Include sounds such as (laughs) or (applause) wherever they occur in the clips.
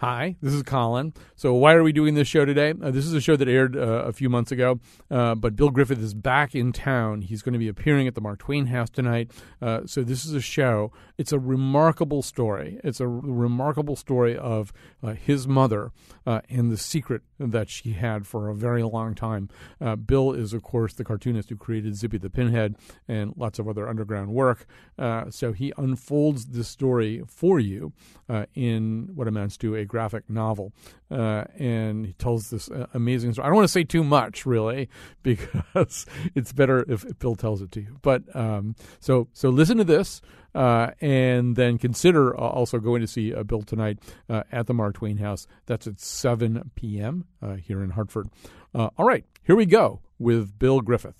Hi, this is Colin. So, why are we doing this show today? Uh, this is a show that aired uh, a few months ago, uh, but Bill Griffith is back in town. He's going to be appearing at the Mark Twain House tonight. Uh, so, this is a show. It's a remarkable story. It's a r- remarkable story of uh, his mother uh, and the secret that she had for a very long time. Bill is, of course, the cartoonist who created Zippy the Pinhead and lots of other underground work. so, he unfolds this story for you in what amounts to a graphic novel, uh, and he tells this uh, amazing story. I don't want to say too much, really, (laughs) because it's better if, Bill tells it to you. But um, so so listen to this. Uh, and then consider uh, also going to see uh, Bill tonight uh, at the Mark Twain House. That's at 7 p.m. Here in Hartford. All right, here we go with Bill Griffith.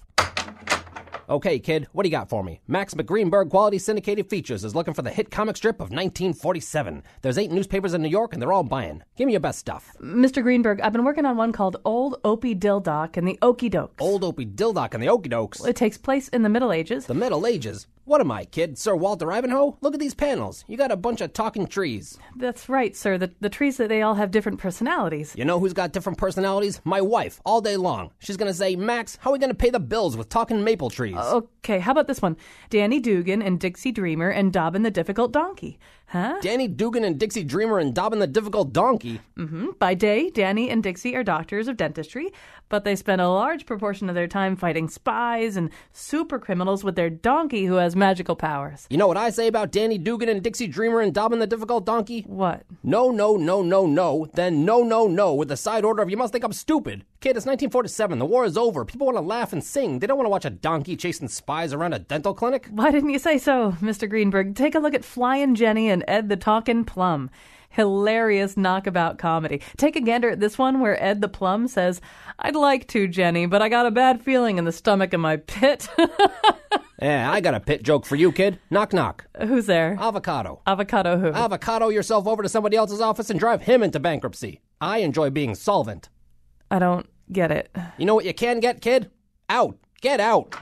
Okay, kid, what do you got for me? Max McGreenberg Quality Syndicated Features is looking for the hit comic strip of 1947. There's eight newspapers in New York, and they're all buying. Give me your best stuff. Mr. Greenberg, I've been working on one called Old Opie Dildock and the Okey Dokes. Old Opie Dildock and the Okey Dokes. It takes place in the Middle Ages. The Middle Ages? What am I, kid? Sir Walter Ivanhoe? Look at these panels. You got a bunch of talking trees. That's right, sir. The, the trees, they all have different personalities. You know who's got different personalities? My wife, all day long. She's gonna say, Max, how are we gonna pay the bills with talking maple trees? Okay, how about this one? Danny Dugan and Dixie Dreamer and Dobbin the Difficult Donkey. Huh? Danny Dugan and Dixie Dreamer and Dobbin the Difficult Donkey. Mm-hmm. By day, Danny and Dixie are doctors of dentistry, but they spend a large proportion of their time fighting spies and super criminals with their donkey who has magical powers. You know what I say about Danny Dugan and Dixie Dreamer and Dobbin the Difficult Donkey? What? No, no, no, no, no, then no, no, no, with the side order of you must think I'm stupid. Kid, it's 1947. The war is over. People want to laugh and sing. They don't want to watch a donkey chasing spies around a dental clinic. Why didn't you say so, Mr. Greenberg? Take a look at Flyin' Jenny and Ed the Talkin' Plum. Hilarious knockabout comedy. Take a gander at this one where Ed the Plum says, I'd like to, Jenny, but I got a bad feeling in the stomach of my pit. Yeah, (laughs) I got a pit joke for you, kid. Knock, knock. Who's there? Avocado. Avocado who? Avocado yourself over to somebody else's office and drive him into bankruptcy. I enjoy being solvent. I don't get it. You know what you can get, kid? Out. Get out.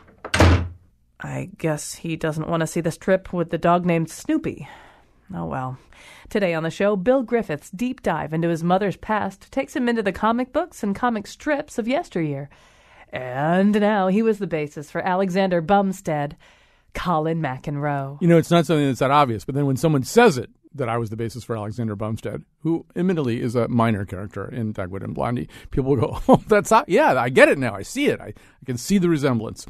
I guess he doesn't want to see this trip with the dog named Snoopy. Oh well. Today on the show, Bill Griffith's deep dive into his mother's past takes him into the comic books and comic strips of yesteryear. And now he was the basis for Alexander Bumstead, Colin McEnroe. You know, it's not something that's that obvious, but then when someone says it, that I was the basis for Alexander Bumstead, who admittedly is a minor character in Dagwood and Blondie. People go, (laughs) "Oh, that's not, yeah, I get it now. I see it. I, I can see the resemblance."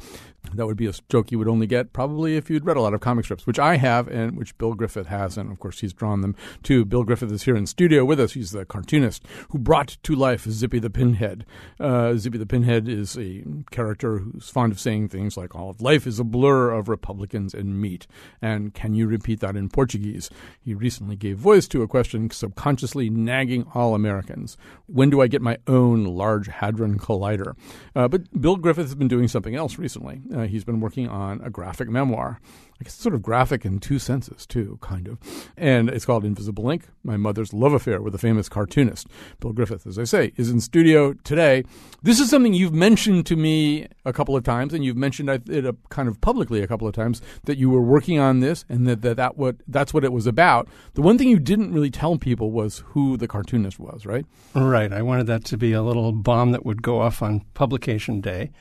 That would be a joke you would only get probably if you'd read a lot of comic strips, which I have and which Bill Griffith has, and of course he's drawn them too. Bill Griffith is here in studio with us. He's the cartoonist who brought to life Zippy the Pinhead. Uh, Zippy the Pinhead is a character who's fond of saying things like, "All of life is a blur of Republicans and meat." And can you repeat that in Portuguese? He recently gave voice to a question subconsciously nagging all Americans: When do I get my own Large Hadron Collider? Uh, but Bill Griffith has been doing something else recently. Uh, he's been working on a graphic memoir. I guess sort of graphic in two senses, too, kind of. And it's called Invisible Ink My Mother's Love Affair with a Famous Cartoonist. Bill Griffith, as I say, is in studio today. This is something you've mentioned to me a couple of times, and you've mentioned it kind of publicly a couple of times that you were working on this and that, that, that what, that's what it was about. The one thing you didn't really tell people was who the cartoonist was, right? Right. I wanted that to be a little bomb that would go off on publication day.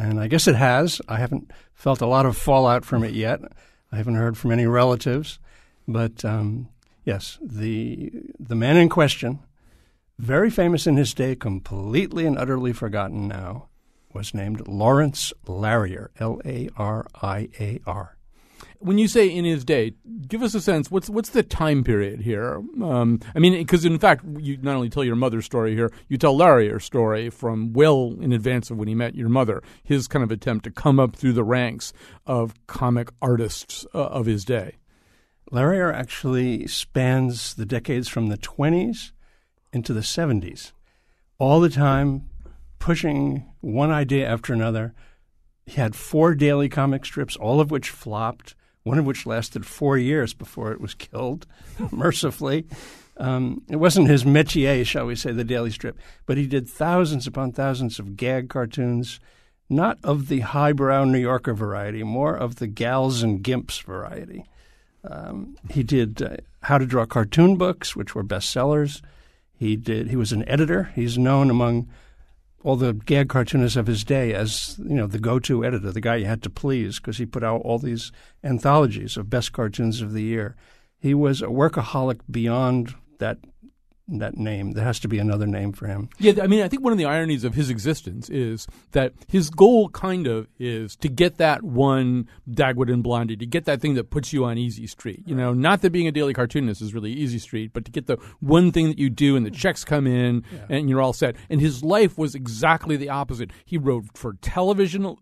And I guess it has. I haven't felt a lot of fallout from it yet. I haven't heard from any relatives. But um, yes, the, the man in question, very famous in his day, completely and utterly forgotten now, was named Lawrence Lariar, L A R I A R. When you say in his day, give us a sense. What's what's the time period here? Um, I mean, because in fact, you not only tell your mother's story here, you tell Lariar's story from well in advance of when he met your mother. His kind of attempt to come up through the ranks of comic artists uh, of his day. Lariar actually spans the decades from the 20s into the 70s. All the time pushing one idea after another. He had four daily comic strips, all of which flopped, one of which lasted four years before it was killed, (laughs) mercifully. Um, it wasn't his métier, shall we say, the daily strip, but he did thousands upon thousands of gag cartoons, not of the highbrow New Yorker variety, more of the gals and gimps variety. Um, he did uh, How to Draw Cartoon Books, which were bestsellers. He did. He was an editor. He's known among all the gag cartoonists of his day as you know the go-to editor, the guy you had to please because he put out all these anthologies of best cartoons of the year. He was a workaholic beyond that that name. There has to be another name for him. Yeah, I mean, I think one of the ironies of his existence is that his goal kind of is to get that one Dagwood and Blondie, to get that thing that puts you on easy street. You know, not that being a daily cartoonist is really easy street, but to get the one thing that you do and the checks come in yeah. and you're all set. And his life was exactly the opposite. He wrote for television,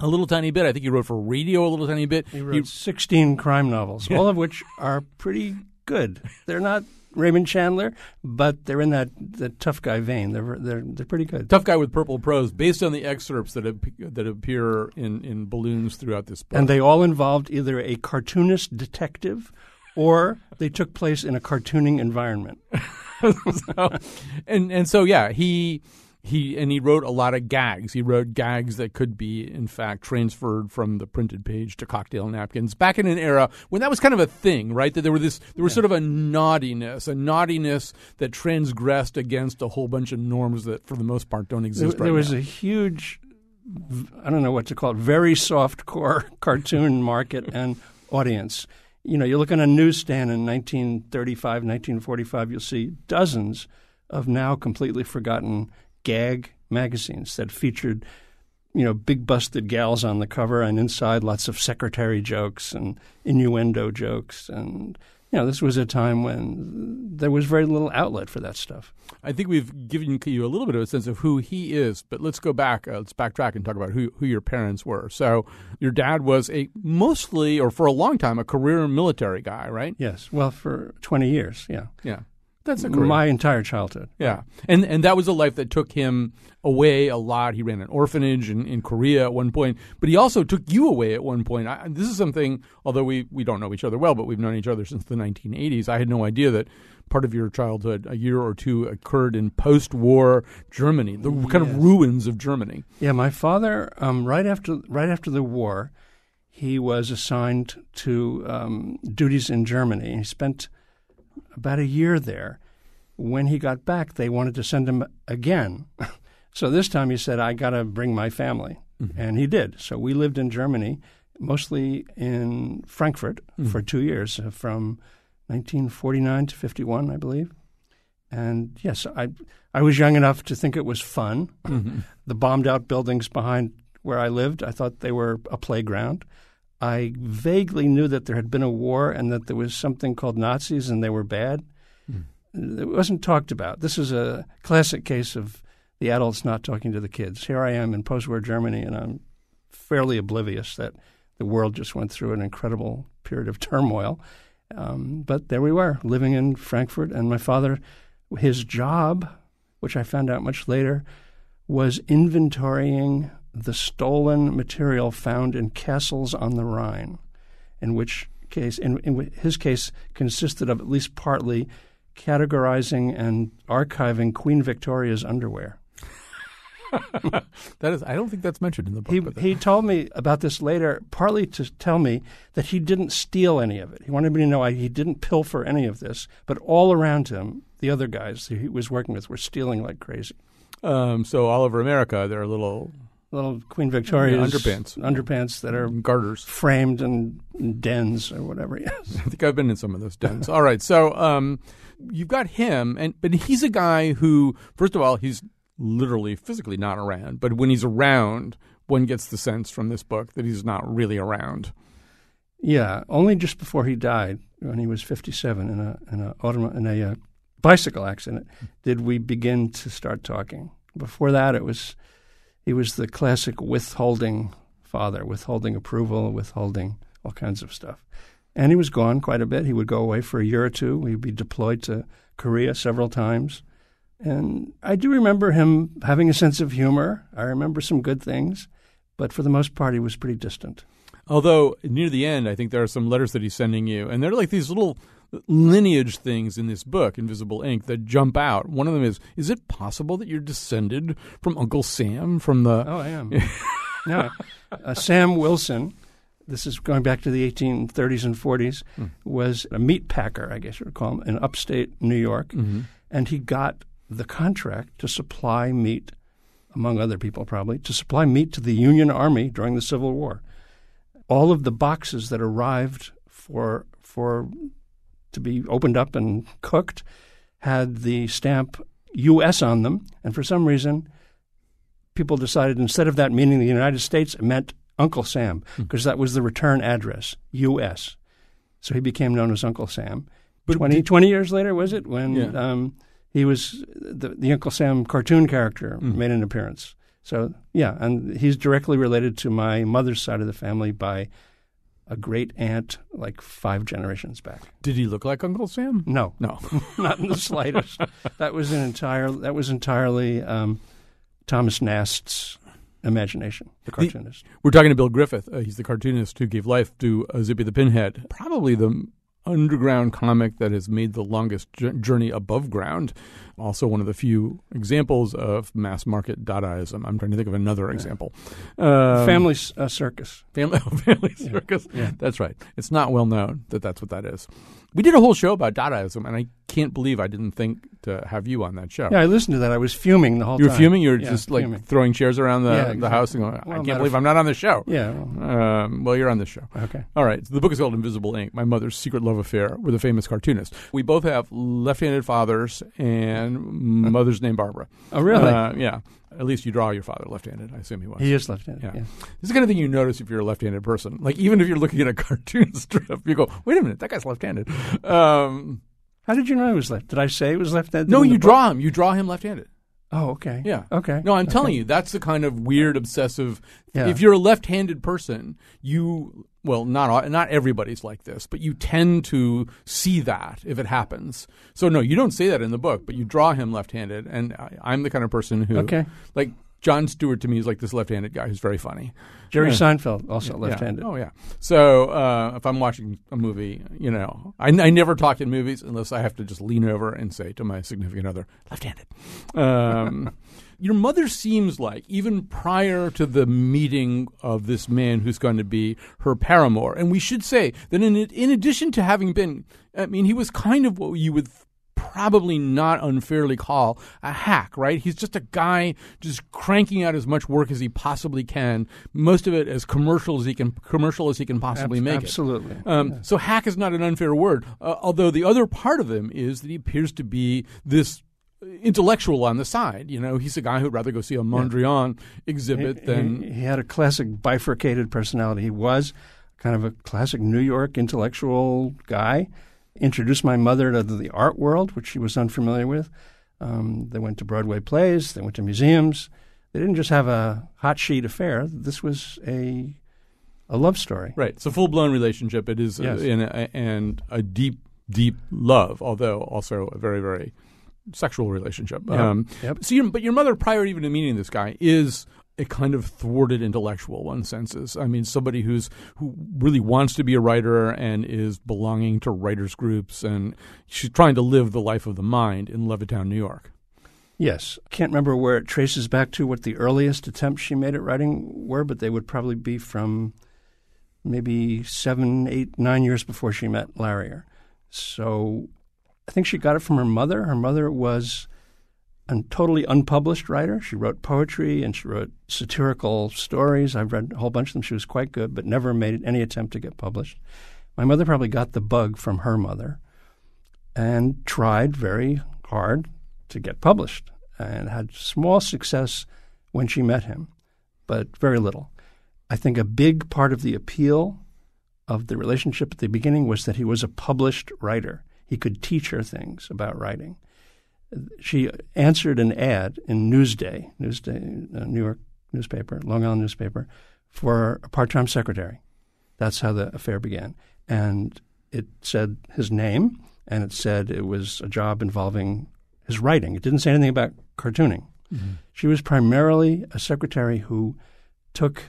a little tiny bit. I think he wrote for radio a little tiny bit. He wrote he, 16 crime novels, yeah. all of which are pretty good. They're not Raymond Chandler, but they're in that the tough guy vein. They're they're they're pretty good. Tough guy with purple prose, based on the excerpts that have, that appear in in balloons throughout this book, and they all involved either a cartoonist detective, or they took place in a cartooning environment. (laughs) so, and and so yeah, he he and he wrote a lot of gags. He wrote gags that could be, in fact, transferred from the printed page to cocktail napkins. Back in an era when that was kind of a thing, right? That there were this, there was yeah. sort of a naughtiness, a naughtiness that transgressed against a whole bunch of norms that, for the most part, don't exist. There, right there was now. a huge, I don't know what to call it, very soft core (laughs) cartoon market and audience. You know, you look on a newsstand in 1935, 1945, you'll see dozens of now completely forgotten gag magazines that featured you know big busted gals on the cover and inside lots of secretary jokes and innuendo jokes. And you know this was a time when there was very little outlet for that stuff. I think we've given you a little bit of a sense of who he is but let's go back uh, let's backtrack and talk about who, who your parents were. So your dad was a mostly or for a long time a career military guy right? Yes. Well for 20 years yeah. Yeah that's a career. my entire childhood. Yeah, and and that was a life that took him away a lot. He ran an orphanage in, in Korea at one point, but he also took you away at one point. I, this is something, although we we don't know each other well, but we've known each other since the 1980s. I had no idea that part of your childhood, a year or two, occurred in post-war Germany, the yes. kind of ruins of Germany. Yeah, my father, um, right after right after the war, he was assigned to um, duties in Germany. He spent about a year there. When he got back, they wanted to send him again. (laughs) so this time he said, I got to bring my family. Mm-hmm. And he did. So we lived in Germany, mostly in Frankfurt mm-hmm. for two years, uh, from 1949 to 51, I believe. And yes, I I was young enough to think it was fun. Mm-hmm. (laughs) The bombed out buildings behind where I lived, I thought they were a playground. I vaguely knew that there had been a war and that there was something called Nazis and they were bad. Mm. It wasn't talked about. This is a classic case of the adults not talking to the kids. Here I am in post war Germany and I'm fairly oblivious that the world just went through an incredible period of (laughs) turmoil. Um, but there we were, living in Frankfurt, and my father, his job, which I found out much later, was inventorying the stolen material found in castles on the Rhine, in which case, in, in his case, consisted of at least partly categorizing and archiving Queen Victoria's underwear. (laughs) that is, I don't think that's mentioned in the book. He, he told me about this later, partly to tell me that he didn't steal any of it. He wanted me to know I, he didn't pilfer any of this, but all around him, the other guys he was working with were stealing like crazy. Um, so all over America, there are little little Queen Victoria's underpants, underpants that are garters framed in dens or whatever. (laughs) Yes, I think I've been in some of those dens. all right, so um, you've got him, and but he's a guy who, first of all, he's literally physically not around, but when he's around, one gets the sense from this book that he's not really around. Yeah, only just before he died, when he was fifty-seven, in a in a autom- in a uh, bicycle accident, did we begin to start talking. Before that, it was he was the classic withholding father, withholding approval, withholding all kinds of stuff. And he was gone quite a bit. He would go away for a year or two. He'd be deployed to Korea several times. And I do remember him having a sense of humor. I remember some good things, but for the most part, he was pretty distant. Although near the end, I think there are some letters that he's sending you, and they're like these little lineage things in this book, Invisible Ink, that jump out. One of them is: Is it possible that you're descended from Uncle Sam from the? Oh, I am. (laughs) yeah, uh, Sam Wilson. This is going back to the 1830s and 40s. Hmm. Was a meat packer, I guess you would call him, in upstate New York, Mm-hmm. and he got the contract to supply meat, among other people probably, to supply meat to the Union Army during the Civil War. All of the boxes that arrived for for to be opened up and cooked had the stamp U.S. on them, and for some reason, people decided instead of that meaning the United States, it meant Uncle Sam because that was the return address, U.S. So he became known as Uncle Sam. But 20, did- 20 years later, was it when Yeah. um, he was the, the Uncle Sam cartoon character Mm. made an appearance? So yeah, and he's directly related to my mother's side of the family by a great aunt, like five generations back. Did he look like Uncle Sam? No, No. (laughs) not in the slightest. that was an entire. That was entirely um, Thomas Nast's imagination, the The- cartoonist. We're talking to Bill Griffith. Uh, he's the cartoonist who gave life to uh, Zippy the Pinhead. Probably the underground comic that has made the longest j- journey above ground. Also, one of the few examples of mass market Dadaism. I'm trying to think of another example. Um, Family uh, circus. (laughs) Family, family circus. yeah. That's right. It's not well known that that's what that is. We did a whole show about Dadaism, and I can't believe I didn't think to have you on that show. Yeah, I listened to that. I was fuming the whole time. you were fuming. You were Yeah, just like fuming. throwing chairs around the, Yeah, the house and going, "I can't believe I'm not on the show." Yeah. well, Um, well, you're on the show. okay. All right. So the book is called Invisible Ink My Mother's Secret Love Affair with a Famous Cartoonist. We both have left handed fathers, and mother's name Barbara. Oh, really? Uh, yeah. At least you draw your father left handed. I assume he was. he is left-handed. Yeah. Yeah. This is the kind of thing you notice if you're a left handed person. Like, even if you're looking at a (laughs) cartoon strip, you go, wait a minute, that guy's left handed. Um, How did you know he was left? Did I say he was left-handed? no, you book? draw him. You draw him left handed. Oh, okay. Yeah. Okay. No, I'm telling you, that's the kind of weird obsessive. Yeah. If you're a left-handed person, you well, not not everybody's like this, but you tend to see that if it happens. So no, you don't say that in the book, but you draw him left-handed, and I, I'm the kind of person who, Okay. like Jon Stewart to me is like this left-handed guy who's very funny. Jerry Yeah. Seinfeld also Yeah. left-handed. Oh yeah. So uh, if I'm watching a movie, you know, I, I never talk in movies unless I have to just lean over and say to my significant other, left-handed. Um, (laughs) your mother seems like even prior to the meeting of this man who's going to be her paramour, and we should say that in in addition to having been, I mean, he was kind of what you would probably not unfairly call a hack, right? He's just a guy just cranking out as much work as he possibly can, most of it as commercial as he can commercial as he can possibly Ab- make absolutely. it. Um, So hack is not an unfair word, uh, although the other part of him is that he appears to be this intellectual on the side. You know, he's a guy who'd rather go see a Mondrian exhibit He- than he, he had a classic bifurcated personality. He was kind of a classic New York intellectual guy. Introduced my mother to the art world, which she was unfamiliar with. Um, they went to Broadway plays. They went to museums. They didn't just have a hot sheet affair. This was a a love story. Right. It's a full blown relationship. It is, Yes. in a, and a deep, deep love, although also a very, very sexual relationship. Yep. Um, Yep. So, your, but your mother, prior even to meeting this guy, is a kind of thwarted intellectual. One senses. I mean, somebody who's who really wants to be a writer and is belonging to writers groups, and she's trying to live the life of the mind in Levittown, New York. Yes. Can't remember where it traces back to what the earliest attempts she made at writing were, but they would probably be from maybe seven, eight, nine years before she met Lariar. So I think she got it from her mother. Her mother was a totally unpublished writer. She wrote poetry and she wrote satirical stories. I've read a whole bunch of them. She was quite good, but never made any attempt to get published. My mother probably got the bug from her mother and tried very hard to get published and had small success when she met him, but very little. I think a big part of the appeal of the relationship at the beginning was that he was a published writer. He could teach her things about writing. She answered an ad in Newsday, Newsday, uh, New York newspaper, Long Island newspaper, for a part-time secretary. That's how the affair began, and it said his name, and it said it was a job involving his writing. It didn't say anything about cartooning. Mm-hmm. She was primarily a secretary who took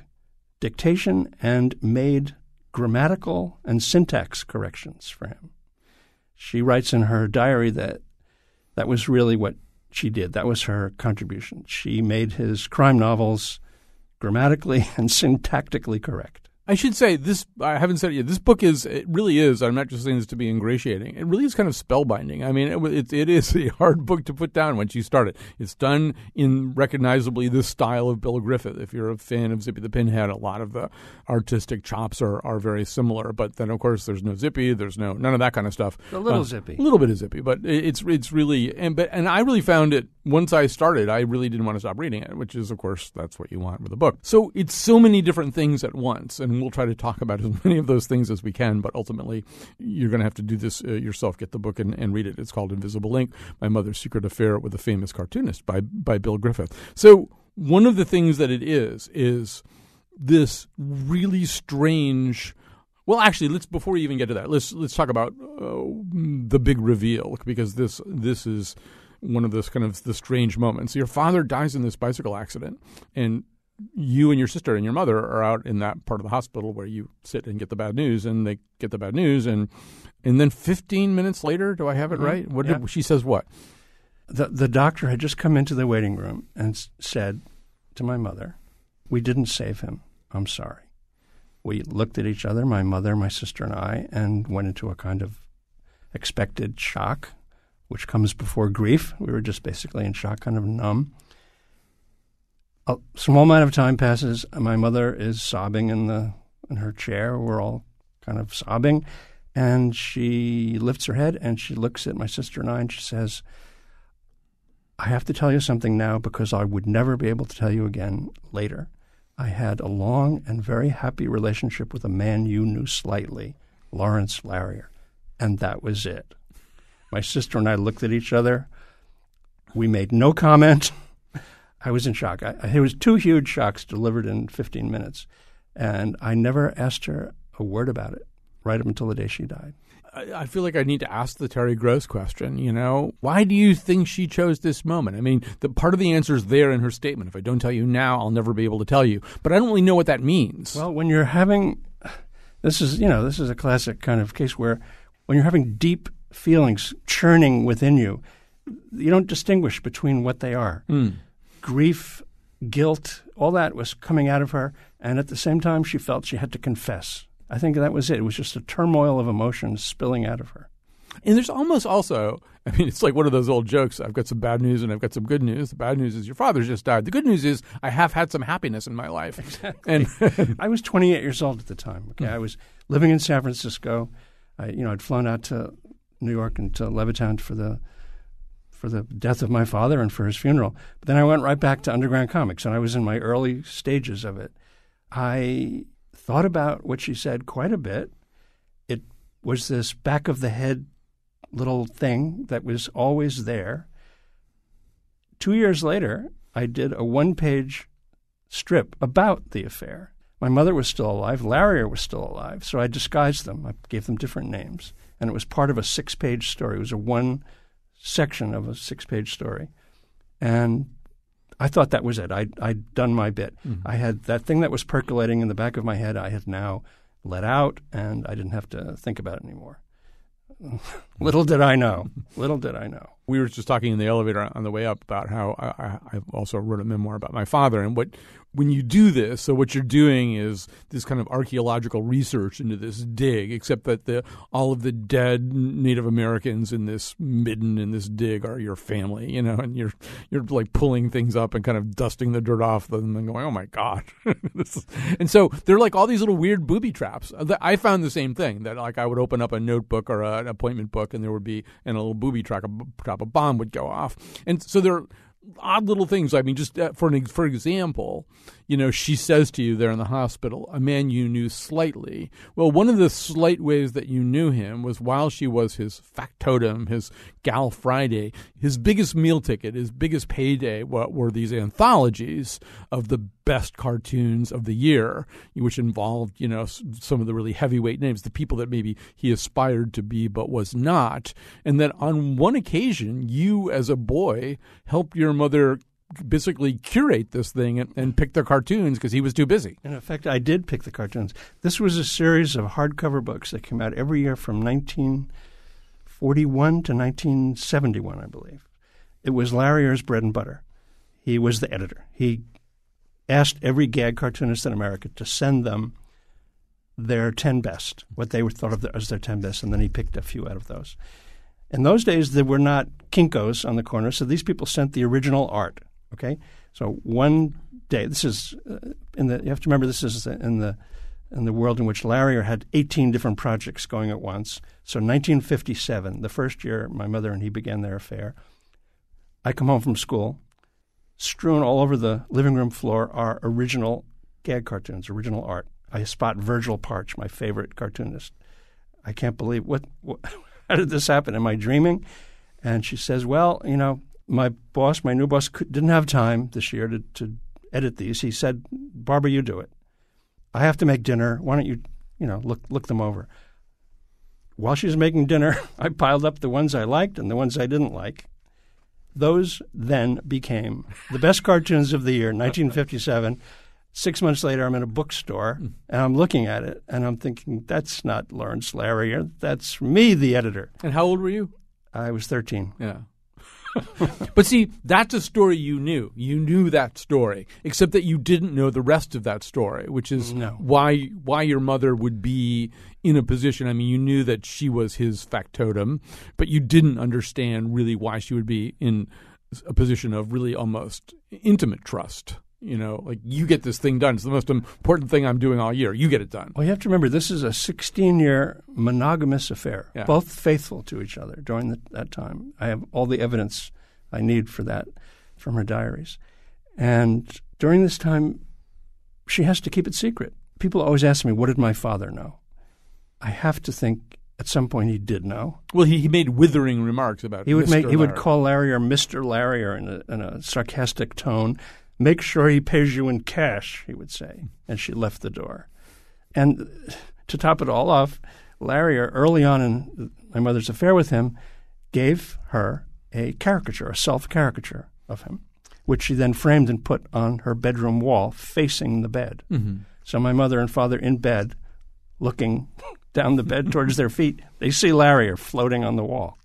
dictation and made grammatical and syntax corrections for him. She writes in her diary that that was really what she did. That was her contribution. She made his crime novels grammatically (laughs) and syntactically correct. I should say this. I haven't said it yet. This book is. It really is. I'm not just saying this to be ingratiating. It really is kind of spellbinding. I mean, it, it, it is a hard book to put down once you start it. It's done in recognizably the style of Bill Griffith. If you're a fan of Zippy the Pinhead, a lot of the artistic chops are, are very similar. But then, of course, there's no Zippy. There's no none of that kind of stuff. A little uh, Zippy. A little bit of Zippy, but it's it's really and but and I really found it once I started. I really didn't want to stop reading it, which is, of course, that's what you want with a book. So it's so many different things at once, and we'll try to talk about (laughs) as many of those things as we can. But ultimately, you're going to have to do this uh, yourself. Get the book and, and, read it. It's called Invisible Ink: My Mother's Secret Affair with a Famous Cartoonist by by Bill Griffith. So one of the things that it is is this really strange. Well, actually, let's before we even get to that, let's let's talk about uh, the big reveal because this this is one of those kind of the strange moments. Your father dies in this bicycle accident, and you and your sister and your mother are out in that part of the hospital where you sit and get the bad news, and they get the bad news, and and then 15 minutes later, do I have it mm-hmm. right? What yeah. did, she says? What the the doctor had just come into the waiting room and said to my mother, "We didn't save him. I'm sorry." We looked at each other, my mother, my sister, and I, and went into a kind of expected shock, which comes before grief. We were just basically in shock, kind of numb a small amount of time passes. My mother is sobbing in the in her chair. We're all kind of sobbing, and she lifts her head and she looks at my sister and I, and she says, "I have to tell you something now because I would never be able to tell you again later. I had a long and very happy relationship with a man you knew slightly, Lawrence Lariar, and that was it." My sister and I looked at each other. We made no comment. I was in shock. I, it was two huge shocks delivered in 15 minutes, and I never asked her a word about it right up until the day she died. I feel like I need to ask the Terry Gross question. You know, why do you think she chose this moment? I mean, the part of the answer is there in her statement. If I don't tell you now, I'll never be able to tell you. But I don't really know what that means. Well, when you're having this is you know this is a classic kind of case where when you're having deep feelings churning within you, you don't distinguish between what they are. Mm grief, guilt, all that was coming out of her. And at the same time, she felt she had to confess. I think that was it. It was just a turmoil of emotions spilling out of her. And there's almost also, I mean, it's like one of those old jokes. I've got some bad news and I've got some good news. The bad news is your father's just died. The good news is I have had some happiness in my life. Exactly. And (laughs) I was 28 years old at the time. Okay, mm-hmm. I was living in San Francisco. I, you know, I'd flown out to New York and to Levittown for the for the death of my father and for his funeral. But then I went right back to underground comics, and I was in my early stages of it. I thought about what she said quite a bit. It was this back of the head little thing that was always there. Two years later, I did a one page strip about the affair. My mother was still alive, Lariar was still alive, so I disguised them. I gave them different names. And it was part of a six page story. It was a one section of a six page story. And I thought that was it. I, I'd done my bit. Mm-hmm. I had that thing that was percolating in the back of my head, I had now let out, and I didn't have to think about it anymore. (laughs) Little did I know. (laughs) Little did I know. We were just talking in the elevator on the way up about how I, I also wrote a memoir about my father, and what when you do this, so what you're doing is this kind of archaeological research into this dig, except that the all of the dead Native Americans in this midden in this dig are your family, you know, and you're you're like pulling things up and kind of dusting the dirt off them and going, oh my god, (laughs) and so they're like all these little weird booby traps. I found the same thing that like I would open up a notebook or an appointment book and there would be and a little booby trap, a, a bomb would go off, and so there are odd little things. I mean, just uh, for an for example, you know, she says to you there in the hospital, a man you knew slightly. Well, one of the slight ways that you knew him was while she was his factotum, his gal Friday, his biggest meal ticket, his biggest payday. What were these anthologies of the best cartoons of the year, which involved, you know, some of the really heavyweight names, the people that maybe he aspired to be but was not. And that on one occasion, you as a boy helped your mother basically curate this thing and, and pick the cartoons because he was too busy. In effect, I did pick the cartoons. This was a series of hardcover books that came out every year from 1941 to 1971, I believe. It was Lariar's bread and butter. He was the editor. He asked every gag cartoonist in America to send them their 10 best, what they thought of as their 10 best, and then he picked a few out of those. In those days, there were not Kinkos on the corner, so these people sent the original art. Okay, so one day, this is uh, in the. You have to remember this is in the in the world in which Larry had 18 different projects going at once. So 1957, the first year my mother and he began their affair, I come home from school. Strewn all over the living room floor are original gag cartoons, original art. I spot Virgil Parch, my favorite cartoonist. I can't believe what, what (laughs) how did this happen? Am I dreaming? And she says, Well, you know, my boss, my new boss, didn't have time this year to, to edit these. He said, Barbara, you do it. I have to make dinner. Why don't you, you know, look look them over? While she was making dinner, (laughs) I piled up the ones I liked and the ones I didn't like. Those then became the best cartoons of the year, 1957. Six months later, I'm in a bookstore hmm. and I'm looking at it and I'm thinking, that's not Lawrence Lariar. That's me, the editor. And how old were you? I was 13. Yeah. (laughs) but see, that's a story you knew. You knew that story, except that you didn't know the rest of that story, which is No. why why your mother would be in a position. I mean, you knew that she was his factotum, but you didn't understand really why she would be in a position of really almost intimate trust. You know, like you get this thing done. It's the most important thing I'm doing all year. You get it done. Well, you have to remember this is a 16 year monogamous affair, Yeah. both faithful to each other during the, that time. I have all the evidence I need for that from her diaries. And during this time, she has to keep it secret. People always ask me, What did my father know? I have to think at some point he did know. Well, he, he made withering remarks about He would Mr. make he would call Larry or Mr. Larry or in a, in a sarcastic tone. Make sure he pays you in cash, he would say. And she left the door. And to top it all off, Larry, early on in my mother's affair with him, gave her a caricature, a self caricature of him, which she then framed and put on her bedroom wall facing the bed. Mm-hmm. So my mother and father in bed, looking (laughs) down the bed towards their feet, they see Larry floating on the wall.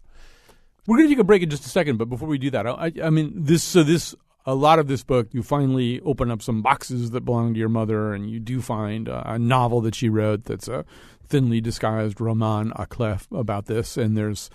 We're going to take a break in just a second, but before we do that, I, I mean, this so this a lot of this book, you finally open up some boxes that belong to your mother, and you do find a novel that she wrote that's a thinly disguised roman à clef about this, and there's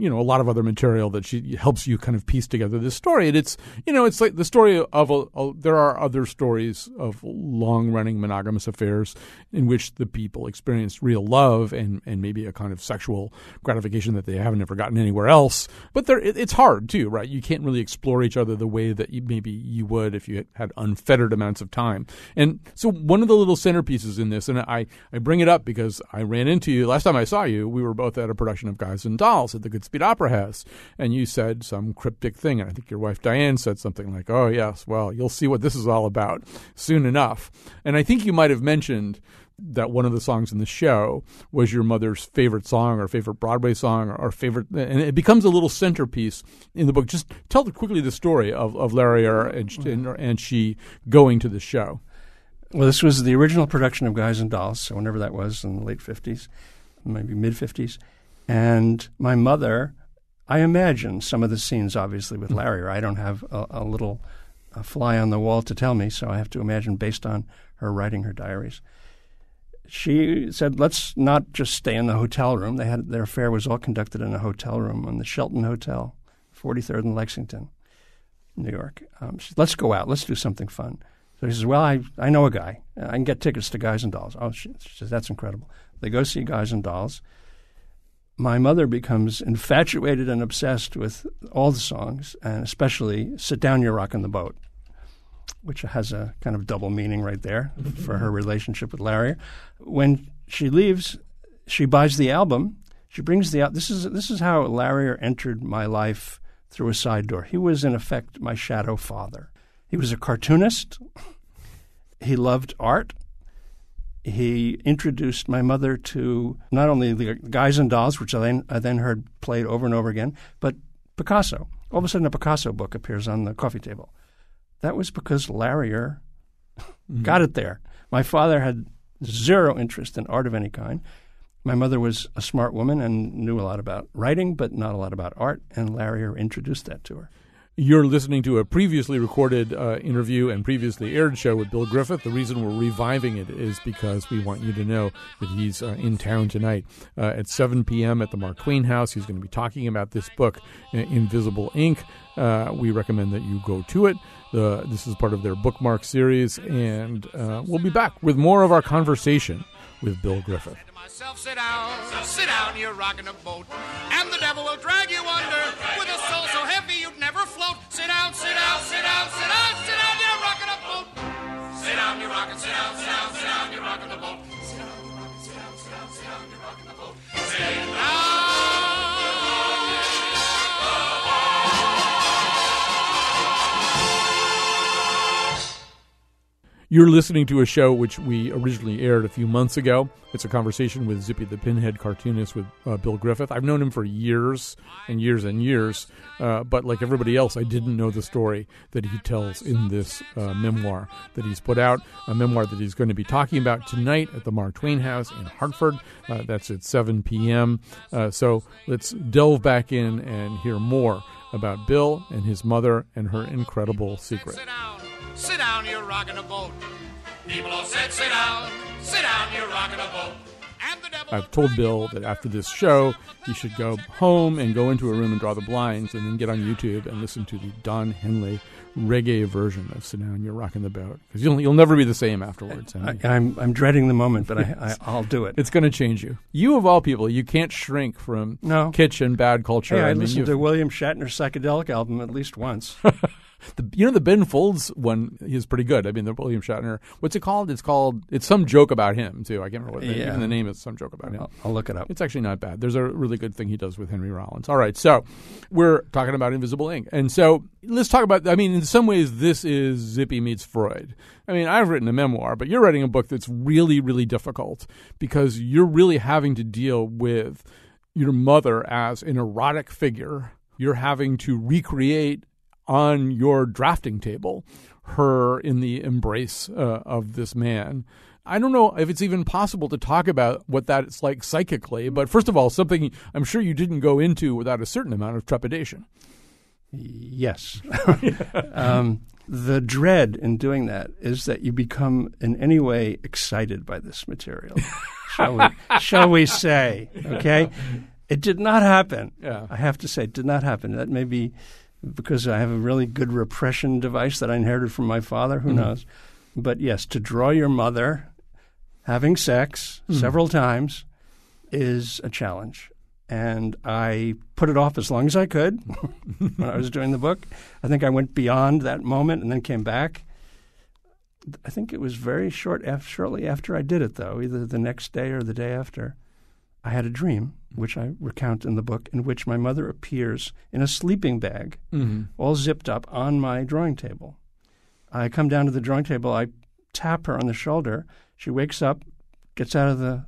you know a lot of other material that she helps you kind of piece together this story. And it's you know it's like the story of a, a there are other stories of long running monogamous affairs in which the people experienced real love and and maybe a kind of sexual gratification that they haven't ever gotten anywhere else. But there it, it's hard too, right? You can't really explore each other the way that you, maybe you would if you had unfettered amounts of time. And so one of the little centerpieces in this, and I I bring it up because I ran into you last time I saw you. We were both at a production of Guys and Dolls at the Goodspeed Opera House, and you said some cryptic thing, and I think your wife Diane said something like, "Oh yes, well you'll see what this is all about soon enough." And I think you might have mentioned that one of the songs in the show was your mother's favorite song or favorite Broadway song or, or favorite, and it becomes a little centerpiece in the book. Just tell quickly the story of, of Larry and, and, and she going to the show. Well, this was the original production of Guys and Dolls, so whenever that was in the late 50s, maybe mid 50s. And my mother, I imagine some of the scenes, obviously, with Larry. or I don't have a, a little a fly on the wall to tell me, so I have to imagine based on her writing her diaries. She said, let's not just stay in the hotel room. They had Their affair was all conducted in a hotel room in the Shelton Hotel, 43rd and Lexington, New York. Um, she said, let's go out. Let's do something fun. So he says, "Well, I, I know a guy. I can get tickets to Guys and Dolls." Oh, she, she says, "That's incredible." They go see Guys and Dolls. My mother becomes infatuated and obsessed with all the songs, and especially "Sit Down, You're Rockin' the Boat," which has a kind of double meaning right there for her relationship with Larry. When she leaves, she buys the album. She brings the out. This is this is how Larry entered my life through a side door. He was in effect my shadow father. He was a cartoonist. he loved art. He introduced my mother to not only the Guys and Dolls, which I then, I then heard played over and over again, but Picasso. All of a sudden, a Picasso book appears on the coffee table. That was because Lariar mm-hmm. got it there. My father had zero interest in art of any kind. My mother was a smart woman and knew a lot about writing, but not a lot about art, and Lariar introduced that to her. You're listening to a previously recorded uh, interview and previously aired show with Bill Griffith. The reason we're reviving it is because we want you to know that he's uh, in town tonight uh, at 7 p.m. at the Mark Twain House. He's going to be talking about this book, uh, Invisible Ink. Uh, we recommend that you go to it. this is part of their bookmark series, and uh, we'll be back with more of our conversation with Bill Griffith. Myself, sit down, sit down, you're rocking a boat, and the devil will drag you under with a soul so heavy you'd never float. Sit down, sit down, sit down, sit down, sit down, you're rocking a boat. Sit down, you're rocking, sit down, sit down, sit down, you're rocking boat. You're listening to a show which we originally aired a few months ago. It's a conversation with Zippy the Pinhead cartoonist with uh, Bill Griffith. I've known him for years and years and years, uh, but like everybody else, I didn't know the story that he tells in this uh, memoir that he's put out, a memoir that he's going to be talking about tonight at the Mark Twain House in Hartford. Uh, that's at 7 p.m. Uh, so let's delve back in and hear more about Bill and his mother and her incredible secret. Sit down, you're rocking a boat. People all said, sit down, sit down, you're rocking a boat. I've told Bill that after this show, he should go home and go into a room and draw the blinds and then get on YouTube and listen to the Don Henley reggae version of "Sit Down, You're Rocking the Boat" because you'll you'll never be the same afterwards. I, am I'm, I'm dreading the moment, but I, (laughs) I will do it. It's going to change you. You of all people, you can't shrink from no. kitsch and bad culture. Hey, I, I mean, listened to William Shatner's psychedelic album at least once. (laughs) The, you know the Ben Folds one is pretty good. I mean the William Shatner. What's it called? It's called. It's some joke about him too. I can't remember what. Yeah. Even the name is some joke about him. I'll, I'll, look it up. It's actually not bad. There's a really good thing he does with Henry Rollins. All right, so we're talking about Invisible Ink, and so let's talk about. I mean, in some ways, this is Zippy meets Freud. I mean, I've written a memoir, but you're writing a book that's really, really difficult because you're really having to deal with your mother as an erotic figure. You're having to recreate on your drafting table her in the embrace uh, of this man. I don't know if it's even possible to talk about what that's like psychically, but first of all, something I'm sure you didn't go into without a certain amount of trepidation. Yes. (laughs) um, the dread in doing that is that you become in any way excited by this material. (laughs) shall, we, shall we say? Okay? It did not happen. Yeah. I have to say, it did not happen. That may be because I have a really good repression device that I inherited from my father. Who mm-hmm. knows? But yes, to draw your mother having sex mm-hmm. several times is a challenge. And I put it off as long as I could (laughs) when I was doing the book. I think I went beyond that moment and then came back. I think it was very short after, shortly after I did it, though, either the next day or the day after. I had a dream, which I recount in the book, in which my mother appears in a sleeping bag, mm-hmm. all zipped up on my drawing table. I come down to the drawing table, I tap her on the shoulder. She wakes up, gets out of the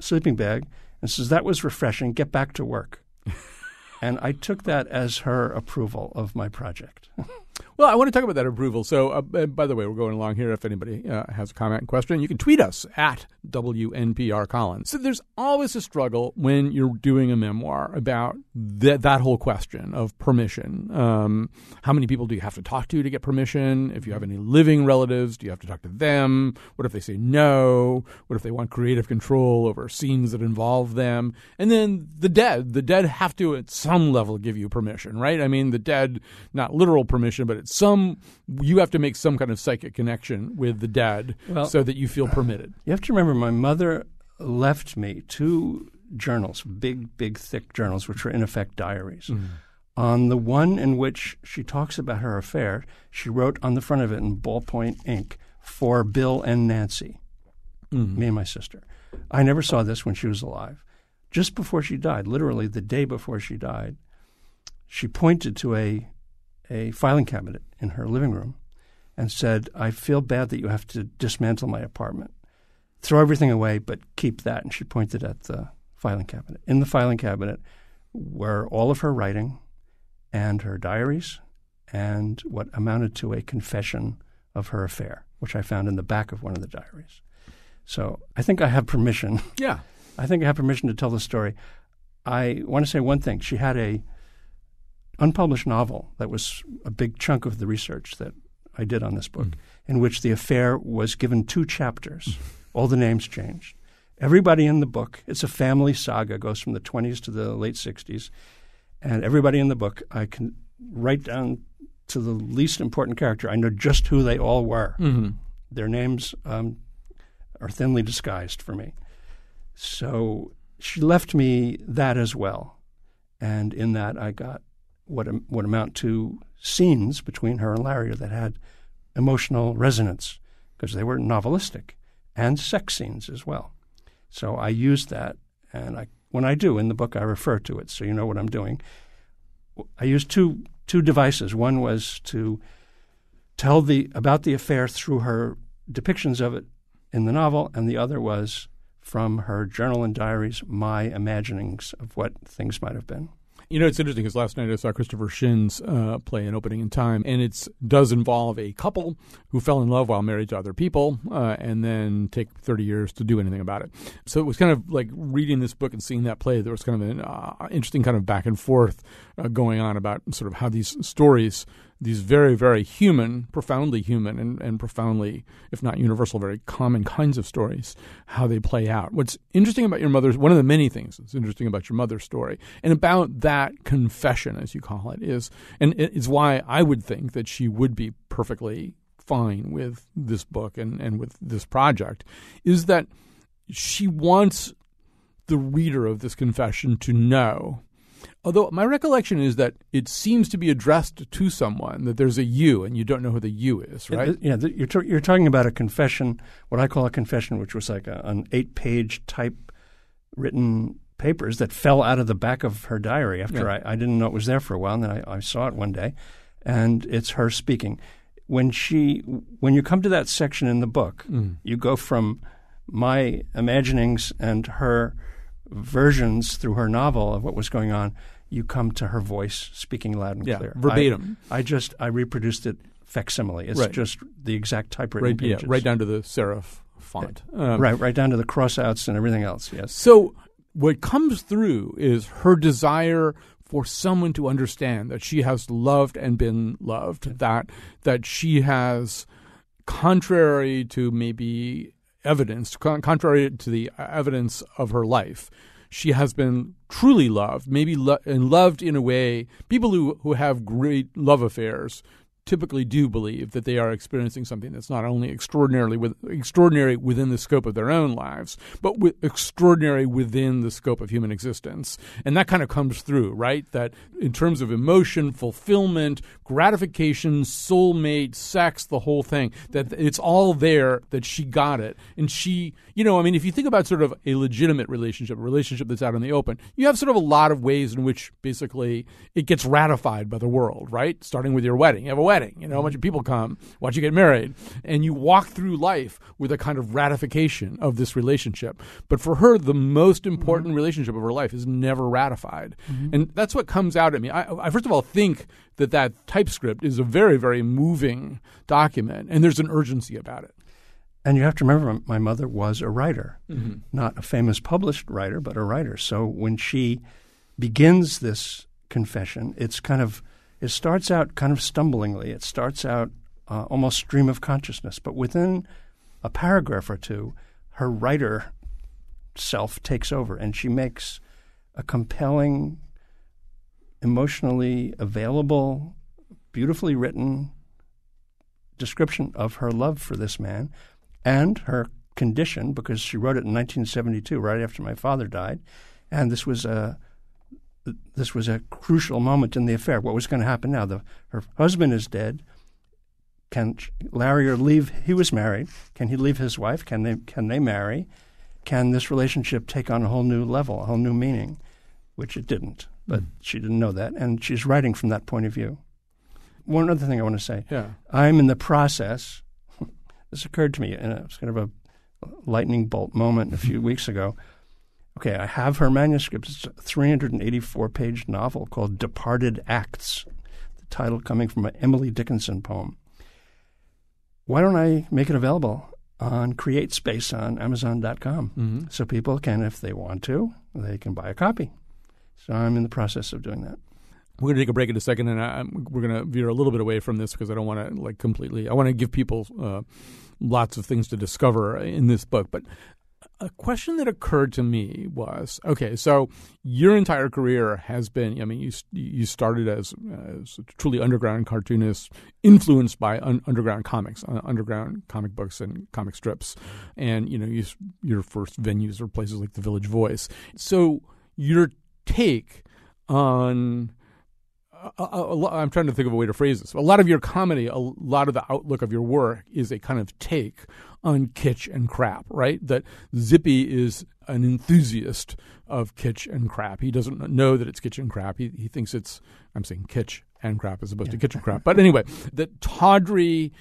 sleeping bag, and says, That was refreshing. Get back to work. (laughs) and I took that as her approval of my project. (laughs) Well, I want to talk about that approval. So, uh, by the way, we're going along here. If anybody uh, has a comment and question, you can tweet us at WNPR Collins. So, there's always a struggle when you're doing a memoir about th- that whole question of permission. Um, how many people do you have to talk to to get permission? If you have any living relatives, do you have to talk to them? What if they say no? What if they want creative control over scenes that involve them? And then the dead. The dead have to, at some level, give you permission, right? I mean, the dead, not literal permission, but some you have to make some kind of psychic connection with the dad well, so that you feel permitted. You have to remember, my mother left me two journals, big, big, thick journals, which were in effect diaries. Mm. On the one in which she talks about her affair, she wrote on the front of it in ballpoint ink, for Bill and Nancy, mm. me and my sister. I never saw this when she was alive. Just before she died, literally the day before she died, she pointed to a a filing cabinet in her living room and said, I feel bad that you have to dismantle my apartment. Throw everything away, but keep that. And she pointed at the filing cabinet. In the filing cabinet were all of her writing and her diaries and what amounted to a confession of her affair, which I found in the back of one of the diaries. So I think I have permission. Yeah. (laughs) I think I have permission to tell the story. I want to say one thing. She had a unpublished novel that was a big chunk of the research that I did on this book, mm. in which the affair was given two chapters. All the names changed. Everybody in the book, it's a family saga, goes from the 20s to the late 60s. And everybody in the book, I can write down to the least important character. I know just who they all were. Mm-hmm. Their names um, are thinly disguised for me. So she left me that as well. And in that, I got what would amount to scenes between her and Larry that had emotional resonance because they were novelistic and sex scenes as well. So I used that, and I when I do in the book, I refer to it so you know what I'm doing. I used two two devices. One was to tell the about the affair through her depictions of it in the novel, and the other was from her journal and diaries, my imaginings of what things might have been. You know, it's interesting because last night I saw Christopher Shinn's uh, play an opening in time, and it does involve a couple who fell in love while married to other people, uh, and then take thirty years to do anything about it. So it was kind of like reading this book and seeing that play. There was kind of an uh, interesting kind of back and forth uh, going on about sort of how these stories these very, very human, profoundly human, and, and profoundly, if not universal, very common kinds of stories, how they play out. What's interesting about your mother's, one of the many things that's interesting about your mother's story, and about that confession, as you call it, is, and it's why I would think that she would be perfectly fine with this book and, and with this project, is that she wants the reader of this confession to know Although my recollection is that it seems to be addressed to someone, that there's a you and you don't know who the you is, right? Yeah, the, you're, t- you're talking about a confession, what I call a confession, which was like a, an eight page type written papers that fell out of the back of her diary after yeah. I, I, didn't know it was there for a while. And then I, I saw it one day, and it's her speaking. When she, when you come to that section in the book, mm. you go from my imaginings and her versions through her novel of what was going on you come to her voice speaking loud and yeah, clear. verbatim. I, I, just I reproduced it facsimile. It's right. just the exact typewritten right, pages. Yeah, right down to the serif font. Um, right, right down to the crossouts and everything else. Yes. So what comes through is her desire for someone to understand that she has loved and been loved. That that she has, contrary to maybe evidence, contrary to the uh, evidence of her life, she has been truly loved, maybe lo- and loved in a way. People who, who have great love affairs typically do believe that they are experiencing something that's not only extraordinarily with, extraordinary within the scope of their own lives, but with, extraordinary within the scope of human existence. And that kind of comes through, right? That in terms of emotion, fulfillment, gratification, soulmate, sex, the whole thing, that it's all there, that she got it. And she, you know, I mean, if you think about sort of a legitimate relationship, a relationship that's out in the open, you have sort of a lot of ways in which basically it gets ratified by the world, right? Starting with your wedding. You have a wedding wedding. You know, a bunch of people come, watch you get married, and you walk through life with a kind of ratification of this relationship. But for her, the most important mm-hmm. relationship of her life is never ratified, mm-hmm. and that's what comes out at me. I, I first of all think that that typescript is a very, very moving document, and there's an urgency about it. And you have to remember, my mother was a writer, mm-hmm. not a famous published writer, but a writer. So when she begins this confession, it's kind of it starts out kind of stumblingly. It starts out uh, almost stream of consciousness, but within a paragraph or two, her writer self takes over, and she makes a compelling, emotionally available, beautifully written description of her love for this man and her condition because she wrote it in 1972, right after my father died, and this was a this was a crucial moment in the affair. What was going to happen now? The, her husband is dead. Can Larry leave? He was married. Can he leave his wife? Can they can they marry? Can this relationship take on a whole new level, a whole new meaning? Which it didn't, but mm. she didn't know that, and she's writing from that point of view. one other thing I want to say. Yeah. I'm in the process. (laughs) This occurred to me, and it was kind of a lightning bolt moment a few weeks ago. Okay, I have her manuscript. It's a 384 page novel called Departed Acts, the title coming from an Emily Dickinson poem. Why don't I make it available on CreateSpace on Amazon.com Mm-hmm. so people can, if they want to, they can buy a copy. So I'm in the process of doing that. We're going to take a break in a second, and I, we're going to veer a little bit away from this because I don't want to like completely. I want to give people uh, lots of things to discover in this book. But a question that occurred to me was: okay, so your entire career has been. I mean, you you started as, as a truly underground cartoonist, influenced by un- underground comics, uh, underground comic books and comic strips, and you know, you, your first venues are places like the Village Voice. So your take on a, a, a I'm trying to think of a way to phrase this. A lot of your comedy, a lot of the outlook of your work is a kind of take on kitsch and crap, right? That Zippy is an enthusiast of kitsch and crap. He doesn't know that it's kitsch and crap. He, he thinks it's, I'm saying kitsch and crap as opposed to kitsch and crap. But anyway, that tawdry,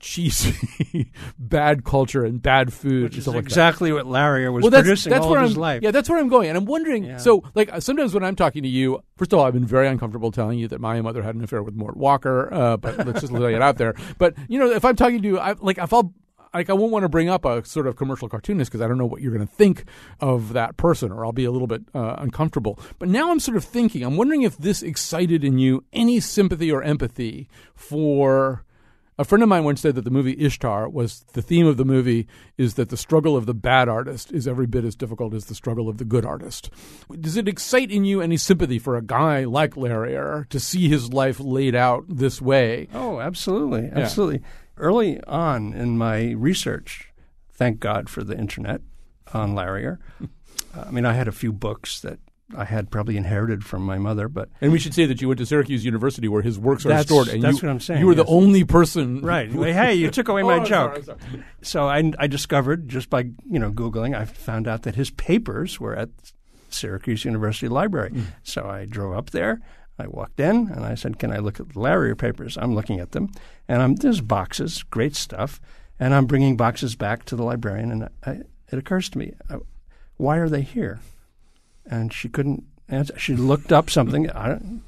cheesy, (laughs) bad culture and bad food Which is stuff like that exactly what Larry was well, that's, producing that's all where of I'm, his life. Yeah, that's where I'm going. And I'm wondering. Yeah. So, like, sometimes when I'm talking to you, first of all, I've been very uncomfortable telling you that my mother had an affair with Mort Walker. Uh, but let's just lay it out there. But you know, if I'm talking to you, I, like, if I'll. Like I won't want to bring up a sort of commercial cartoonist because I don't know what you're going to think of that person, or I'll be a little bit uh, uncomfortable. But now I'm sort of thinking. I'm wondering if this excited in you any sympathy or empathy for a friend of mine once said that the movie Ishtar was the theme of the movie is that the struggle of the bad artist is every bit as difficult as the struggle of the good artist. Does it excite in you any sympathy for a guy like Lariar to see his life laid out this way? Oh, absolutely, absolutely. Early on in my research, thank God for the internet on Lariar. (laughs) I mean, I had a few books that I had probably inherited from my mother, but And we should say that you went to Syracuse University where his works are stored. And that's you, what I'm saying, You were the only person. (laughs) right. hey, you took away (laughs) my Oh, I'm joke. sorry, I'm sorry. So I, I discovered just by you know googling, I found out that his papers were at Syracuse University Library. Mm. So I drove up there. I walked in and I said, "Can I look at the Lariar papers?" I'm looking at them, and I'm there's boxes, great stuff, and I'm bringing boxes back to the librarian, and I, it occurs to me, uh, why are they here? And she couldn't answer. She looked up something.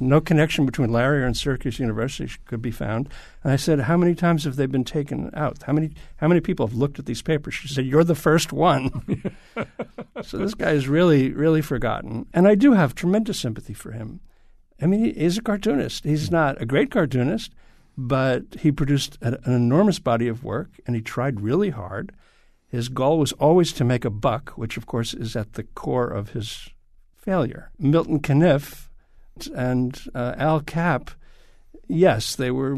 No connection between Lariar and Syracuse University could be found. And I said, "How many times have they been taken out? How many how many people have looked at these papers?" She said, "You're the first one." (laughs) so this guy is really really forgotten, and I do have tremendous sympathy for him. I mean, he, he's a cartoonist. He's not a great cartoonist, but he produced an, an enormous body of work, and he tried really hard. His goal was always to make a buck, which of course is at the core of his failure. Milton Caniff and uh, Al Capp, yes, they were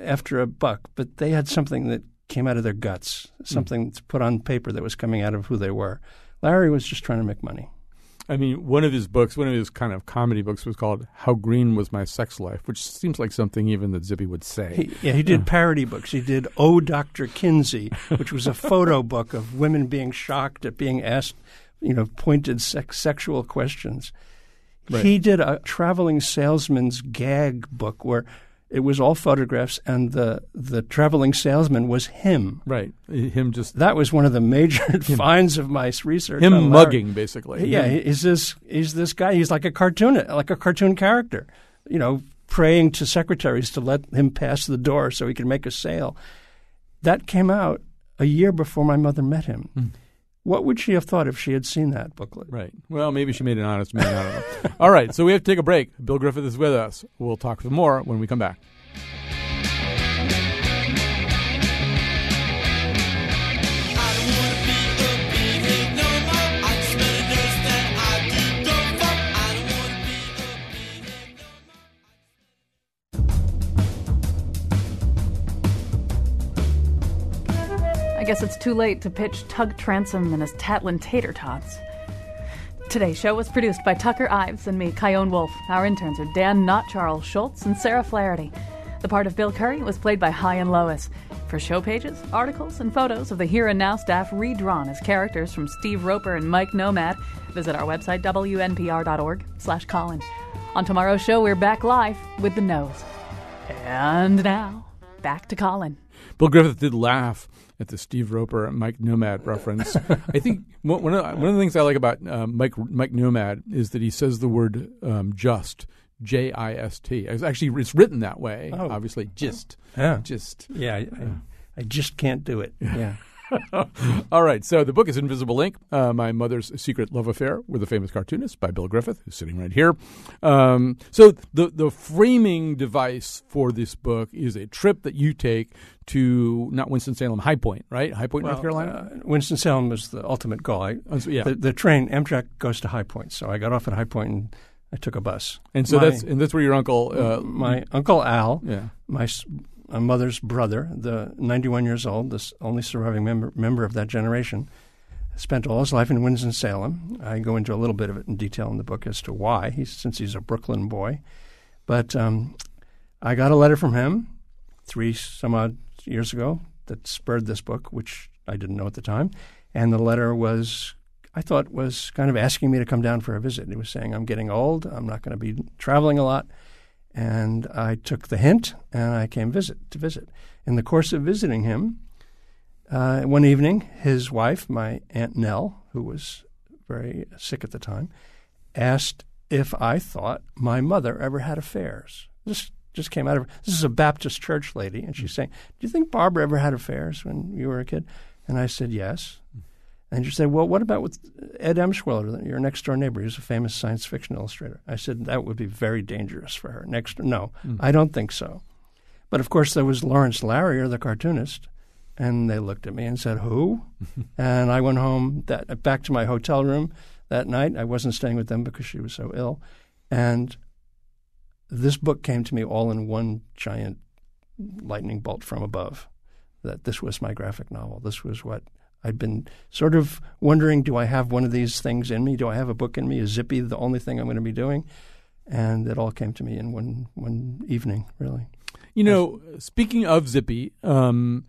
after a buck, but they had something that came out of their guts, something to put on paper that was coming out of who they were. Larry was just trying to make money. I mean, one of his books, one of his kind of comedy books, was called "How Green Was My Sex Life," which seems like something even that Zippy would say. He, yeah, he did parody books. He did "Oh, Dr. Kinsey," which was a photo book of women being shocked at being asked, you know, pointed sex, sexual questions. Right. He did a traveling salesman's gag book where it was all photographs, and the the traveling salesman was him. right, him just That was one of the major (laughs) finds of my research. him Larry. mugging, basically. Yeah, Him- he's this he's this guy. He's like a cartoon, like a cartoon character. You know, praying to secretaries to let him pass the door so he could make a sale. That came out a year before my mother met him. Hmm. What would she have thought if she had seen that booklet? Right. Well, maybe she made an honest man. I don't know. (laughs) All right, so we have to take a break. Bill Griffith is with us. We'll talk some more when we come back. Too late to pitch Tug Transom and his Tatlin Tater Tots. Today's show was produced by Tucker Ives and me, Chion Wolf. Our interns are Dan Not Charles Schulz and Sarah Flaherty. The part of Bill Curry was played by Hi and Lois. For show pages, articles, and photos of the Here and Now staff redrawn as characters from Steve Roper and Mike Nomad, visit our website wnpr.org slash Colin. On tomorrow's show, we're back live with the nose. And now, back to Colin. Bill Griffith did laugh at the Steve Roper Mike Nomad reference. I think one one of, one of the things I like about uh, Mike Mike Nomad is that he says the word um, just. J I S T. It's actually it's written that way. Oh. Obviously, just, Yeah. just. Yeah, I, I, I just can't do it. Yeah. (laughs) All right, so the book is Invisible Ink, uh, My Mother's Secret Love Affair with a Famous Cartoonist by Bill Griffith, who's sitting right here. Um, so the, the framing device for this book is a trip that you take to, not Winston-Salem, High Point, right? High Point, North Carolina? Uh, Winston Salem was the ultimate goal. I, Oh, so- yeah. the, the train Amtrak goes to High Point, so I got off at High Point and I took a bus. and so my- that's and that's where your uncle, uh, my uncle Al, yeah. my mother's brother, the 91 years old, the only surviving member member of that generation, spent all his life in Winston Salem. I go into a little bit of it in detail in the book as to why, he's, since he's a Brooklyn boy. But um, I got a letter from him three some odd years ago that spurred this book, which I didn't know at the time. And the letter was, I thought, was kind of asking me to come down for a visit. He was saying, I'm getting old, I'm not going to be traveling a lot. And I took the hint and I came visit to visit. In the course of visiting him, uh, one evening, his wife, my Aunt Nell, who was very sick at the time, asked if I thought my mother ever had affairs. This just came out of this is a Baptist church lady, and she's saying, "Do you think Barbara ever had affairs when you were a kid?" And I said, "Yes." And you say, "Well, what about with Ed Emshwiller, your next door neighbor? He's a famous science fiction illustrator." I said, "That would be very dangerous for her." Next, door no, hmm. I don't think so. But of course, there was Lawrence Lariar, the cartoonist, and they looked at me and said, "Who?" (laughs) and I went home that back to my hotel room that night. I wasn't staying with them because she was so ill, and this book came to me all in one giant lightning bolt from above. That this was my graphic novel. This was what I'd been sort of wondering: Do I have one of these things in me? Do I have a book in me? Is Zippy the only thing I'm going to be doing? And it all came to me in one one evening, really. You know, speaking of Zippy, um,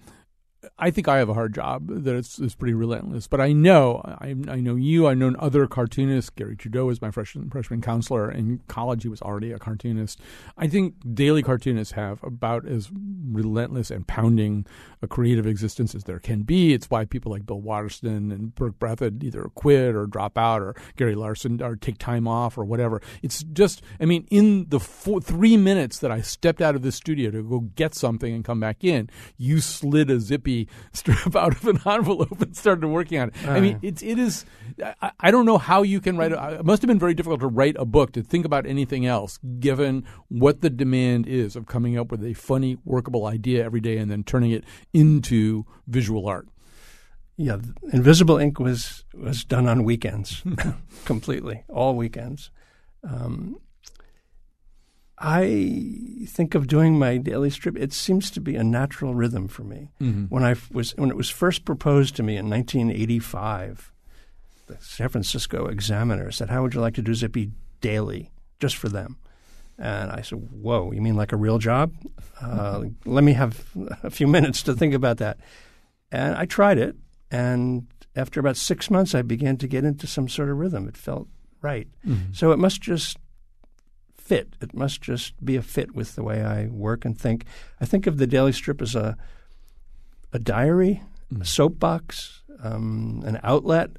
I think I have a hard job that it's, it's pretty relentless. But I know, I, I know you. I've known other cartoonists. Garry Trudeau was my freshman freshman counselor in college. He was already a cartoonist. I think daily cartoonists have about as relentless and pounding a creative existence as there can be. It's why people like Bill Watterson and Berke Breathed either quit or drop out, or Gary Larson or take time off or whatever. It's just, I mean, in the four, three minutes that I stepped out of the studio to go get something and come back in, you slid a zippy strip (laughs) out of an envelope and started working on it. I mean, it's it is. I, I don't know how you can write. A, it must have been very difficult to write a book to think about anything else, given what the demand is of coming up with a funny, workable idea every day and then turning it into visual art. Yeah, Invisible Ink was was done on weekends, (laughs) completely, all weekends. Um, I think of doing my daily strip. It seems to be a natural rhythm for me. When I was when it was first proposed to me in 1985, the San Francisco Examiner said, "How would you like to do Zippy daily, just for them?" And I said, "Whoa, you mean like a real job? Uh, (laughs) let me have a few minutes to think about that." And I tried it, and after about six months, I began to get into some sort of rhythm. It felt right. So it must just fit. It must just be a fit with the way I work and think. I think of the daily strip as a a diary, a soapbox, um, an outlet,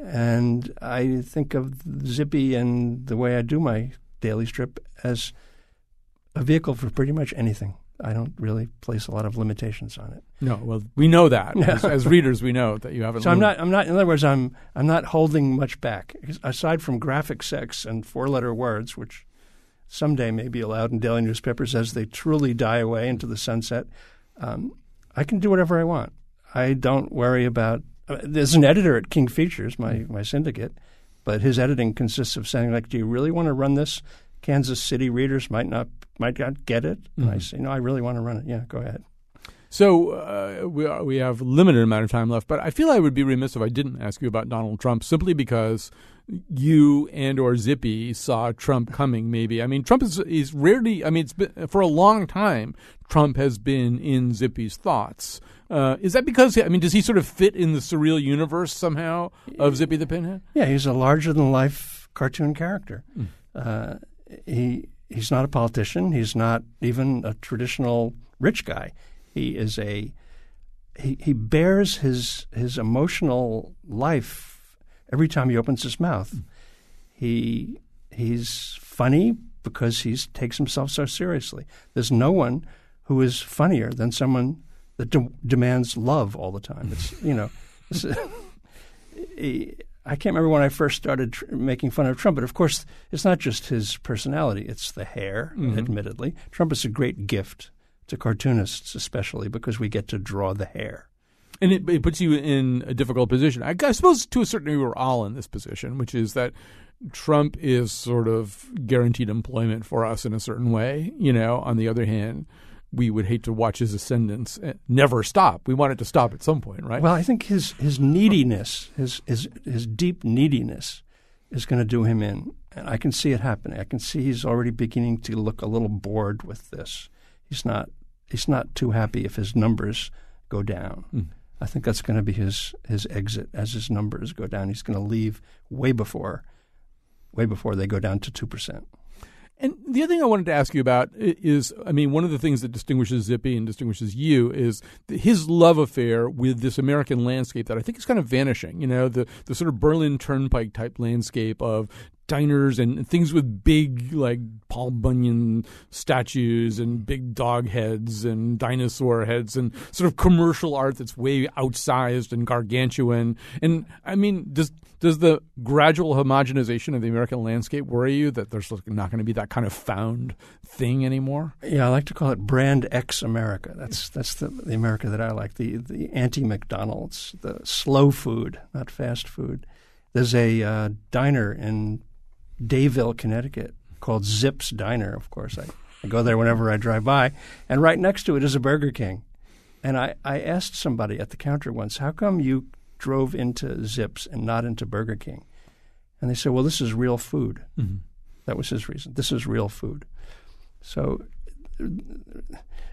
and I think of Zippy and the way I do my daily strip as a vehicle for pretty much anything. I don't really place a lot of limitations on it. No, well, we know that (laughs) as, as readers. We know that you haven't. So I'm not. I'm not. In other words, I'm. I'm not holding much back. Aside from graphic sex and four-letter words, which someday may be allowed in daily newspapers as they truly die away into the sunset, um, I can do whatever I want. I don't worry about. Uh, there's an editor at King Features, my my syndicate, but his editing consists of saying like, "Do you really want to run this?" Kansas City readers might not might not get it, and I say, "No, I really want to run it. Yeah, go ahead." So uh, we are, we have limited amount of time left, but I feel I would be remiss if I didn't ask you about Donald Trump, simply because you and or Zippy saw Trump coming. Maybe I mean Trump is is rarely. I mean it's been for a long time. Trump has been in Zippy's thoughts. Uh, is that because I mean does he sort of fit in the surreal universe somehow of Zippy the Pinhead? Yeah, he's a larger than life cartoon character. Uh, he he's not a politician. He's not even a traditional rich guy. He is a he, he bears his his emotional life every time he opens his mouth. Hmm. He he's funny because he takes himself so seriously. There's no one who is funnier than someone that de- demands love all the time. It's you know, it's, (laughs) he, I can't remember when I first started tr- making fun of Trump, but of course, it's not just his personality; it's the hair. Mm-hmm. Admittedly, Trump is a great gift to cartoonists, especially because we get to draw the hair. And it, it puts you in a difficult position. I, I suppose to a certain degree we're all in this position, which is that Trump is sort of guaranteed employment for us in a certain way. You know, on the other hand, we would hate to watch his ascendance eh, never stop. We want it to stop at some point, right? Well, I think his his neediness, his his his deep neediness, is going to do him in, and I can see it happening. I can see he's already beginning to look a little bored with this. He's not he's not too happy if his numbers go down. Mm. I think that's going to be his his exit as his numbers go down. He's going to leave way before way before they go down to two percent. And the other thing I wanted to ask you about is, I mean, one of the things that distinguishes Zippy and distinguishes you is his love affair with this American landscape that I think is kind of vanishing. You know, the the sort of Berlin Turnpike type landscape of diners and things with big like Paul Bunyan statues and big dog heads and dinosaur heads and sort of commercial art that's way outsized and gargantuan. And I mean, does does the gradual homogenization of the American landscape worry you that there's not going to be that kind of found thing anymore? Yeah, I like to call it Brand X America. That's that's the, the America that I like. The the anti McDonald's, the slow food, not fast food. There's a uh, diner in Dayville, Connecticut, called Zips Diner. Of course, I, I go there whenever I drive by, and right next to it is a Burger King. And I, I asked somebody at the counter once, "How come you drove into Zips and not into Burger King?" And they said, "Well, this is real food." Mm-hmm. That was his reason. This is real food. So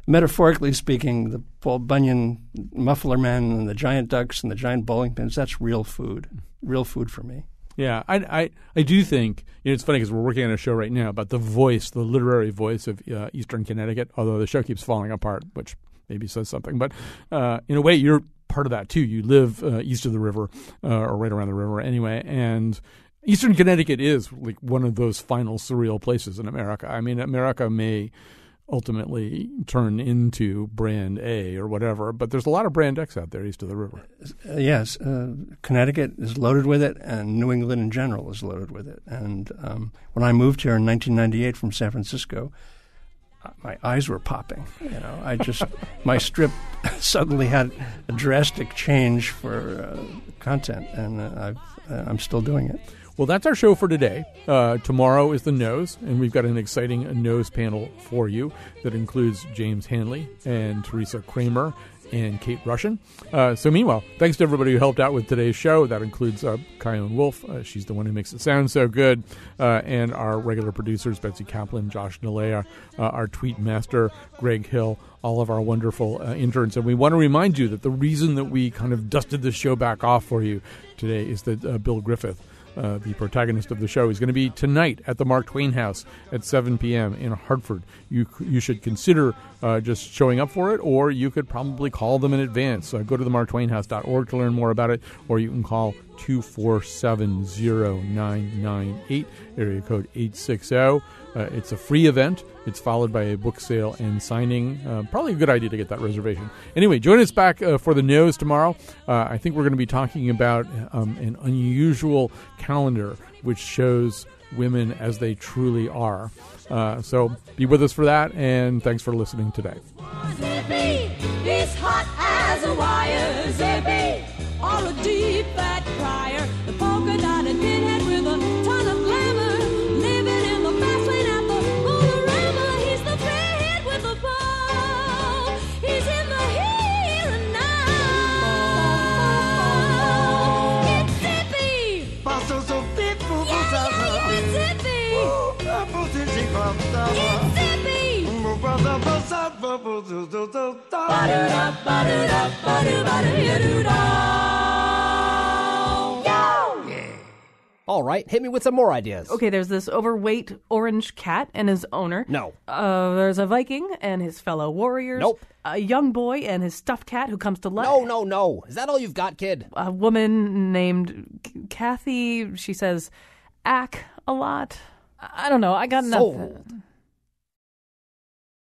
metaphorically speaking, the Paul Bunyan muffler men and the giant ducks and the giant bowling pins, that's real food. Real food for me. Yeah, I, I, I do think you know, it's funny because we're working on a show right now about the voice, the literary voice of uh, Eastern Connecticut. Although the show keeps falling apart, which maybe says something. But uh, in a way, you're part of that too. You live uh, east of the river, uh, or right around the river, anyway. And Eastern Connecticut is like one of those final surreal places in America. I mean, America may ultimately turn into brand A or whatever, but there's a lot of brand X out there east of the river. Uh, yes, uh, Connecticut is loaded with it, and New England in general is loaded with it. And um, when I moved here in 1998 from San Francisco, uh, my eyes were popping. You know, I just (laughs) my strip (laughs) suddenly had a drastic change for uh, content, and uh, I've, uh, I'm still doing it. Well, that's our show for today. Uh, tomorrow is the nose, and we've got an exciting nose panel for you that includes James Hanley and Theresa Cramer and Kate Rushin. Uh, so, meanwhile, thanks to everybody who helped out with today's show. That includes uh, Chion Wolf. Uh, she's the one who makes it sound so good. Uh, and our regular producers, Betsy Kaplan, Josh Nilaya, uh, our tweet master, Greg Hill, all of our wonderful uh, interns. And we want to remind you that the reason that we kind of dusted the show back off for you today is that Bill Griffith uh, the protagonist of the show, is going to be tonight at the Mark Twain House at 7 p.m. in Hartford. You you should consider uh, just showing up for it, or you could probably call them in advance. Uh, go to the themarktwainhouse.org to learn more about it, or you can call 2470998, area code 860. Uh, it's a free event. It's followed by a book sale and signing. Uh, probably a good idea to get that reservation. Anyway, join us back uh, for the nose tomorrow. Uh, I think we're going to be talking about um, an unusual calendar which shows women as they truly are. Uh, so be with us for that, and thanks for listening today. Or a deep fat crier. All right, hit me with some more ideas. Okay, there's this overweight orange cat and his owner. No. Uh, there's a Viking and his fellow warriors. Nope. A young boy and his stuffed cat who comes to life. No, no, no. Is that all you've got, kid? A woman named Kathy. She says, "ack" a lot. I don't know. I got. Sold.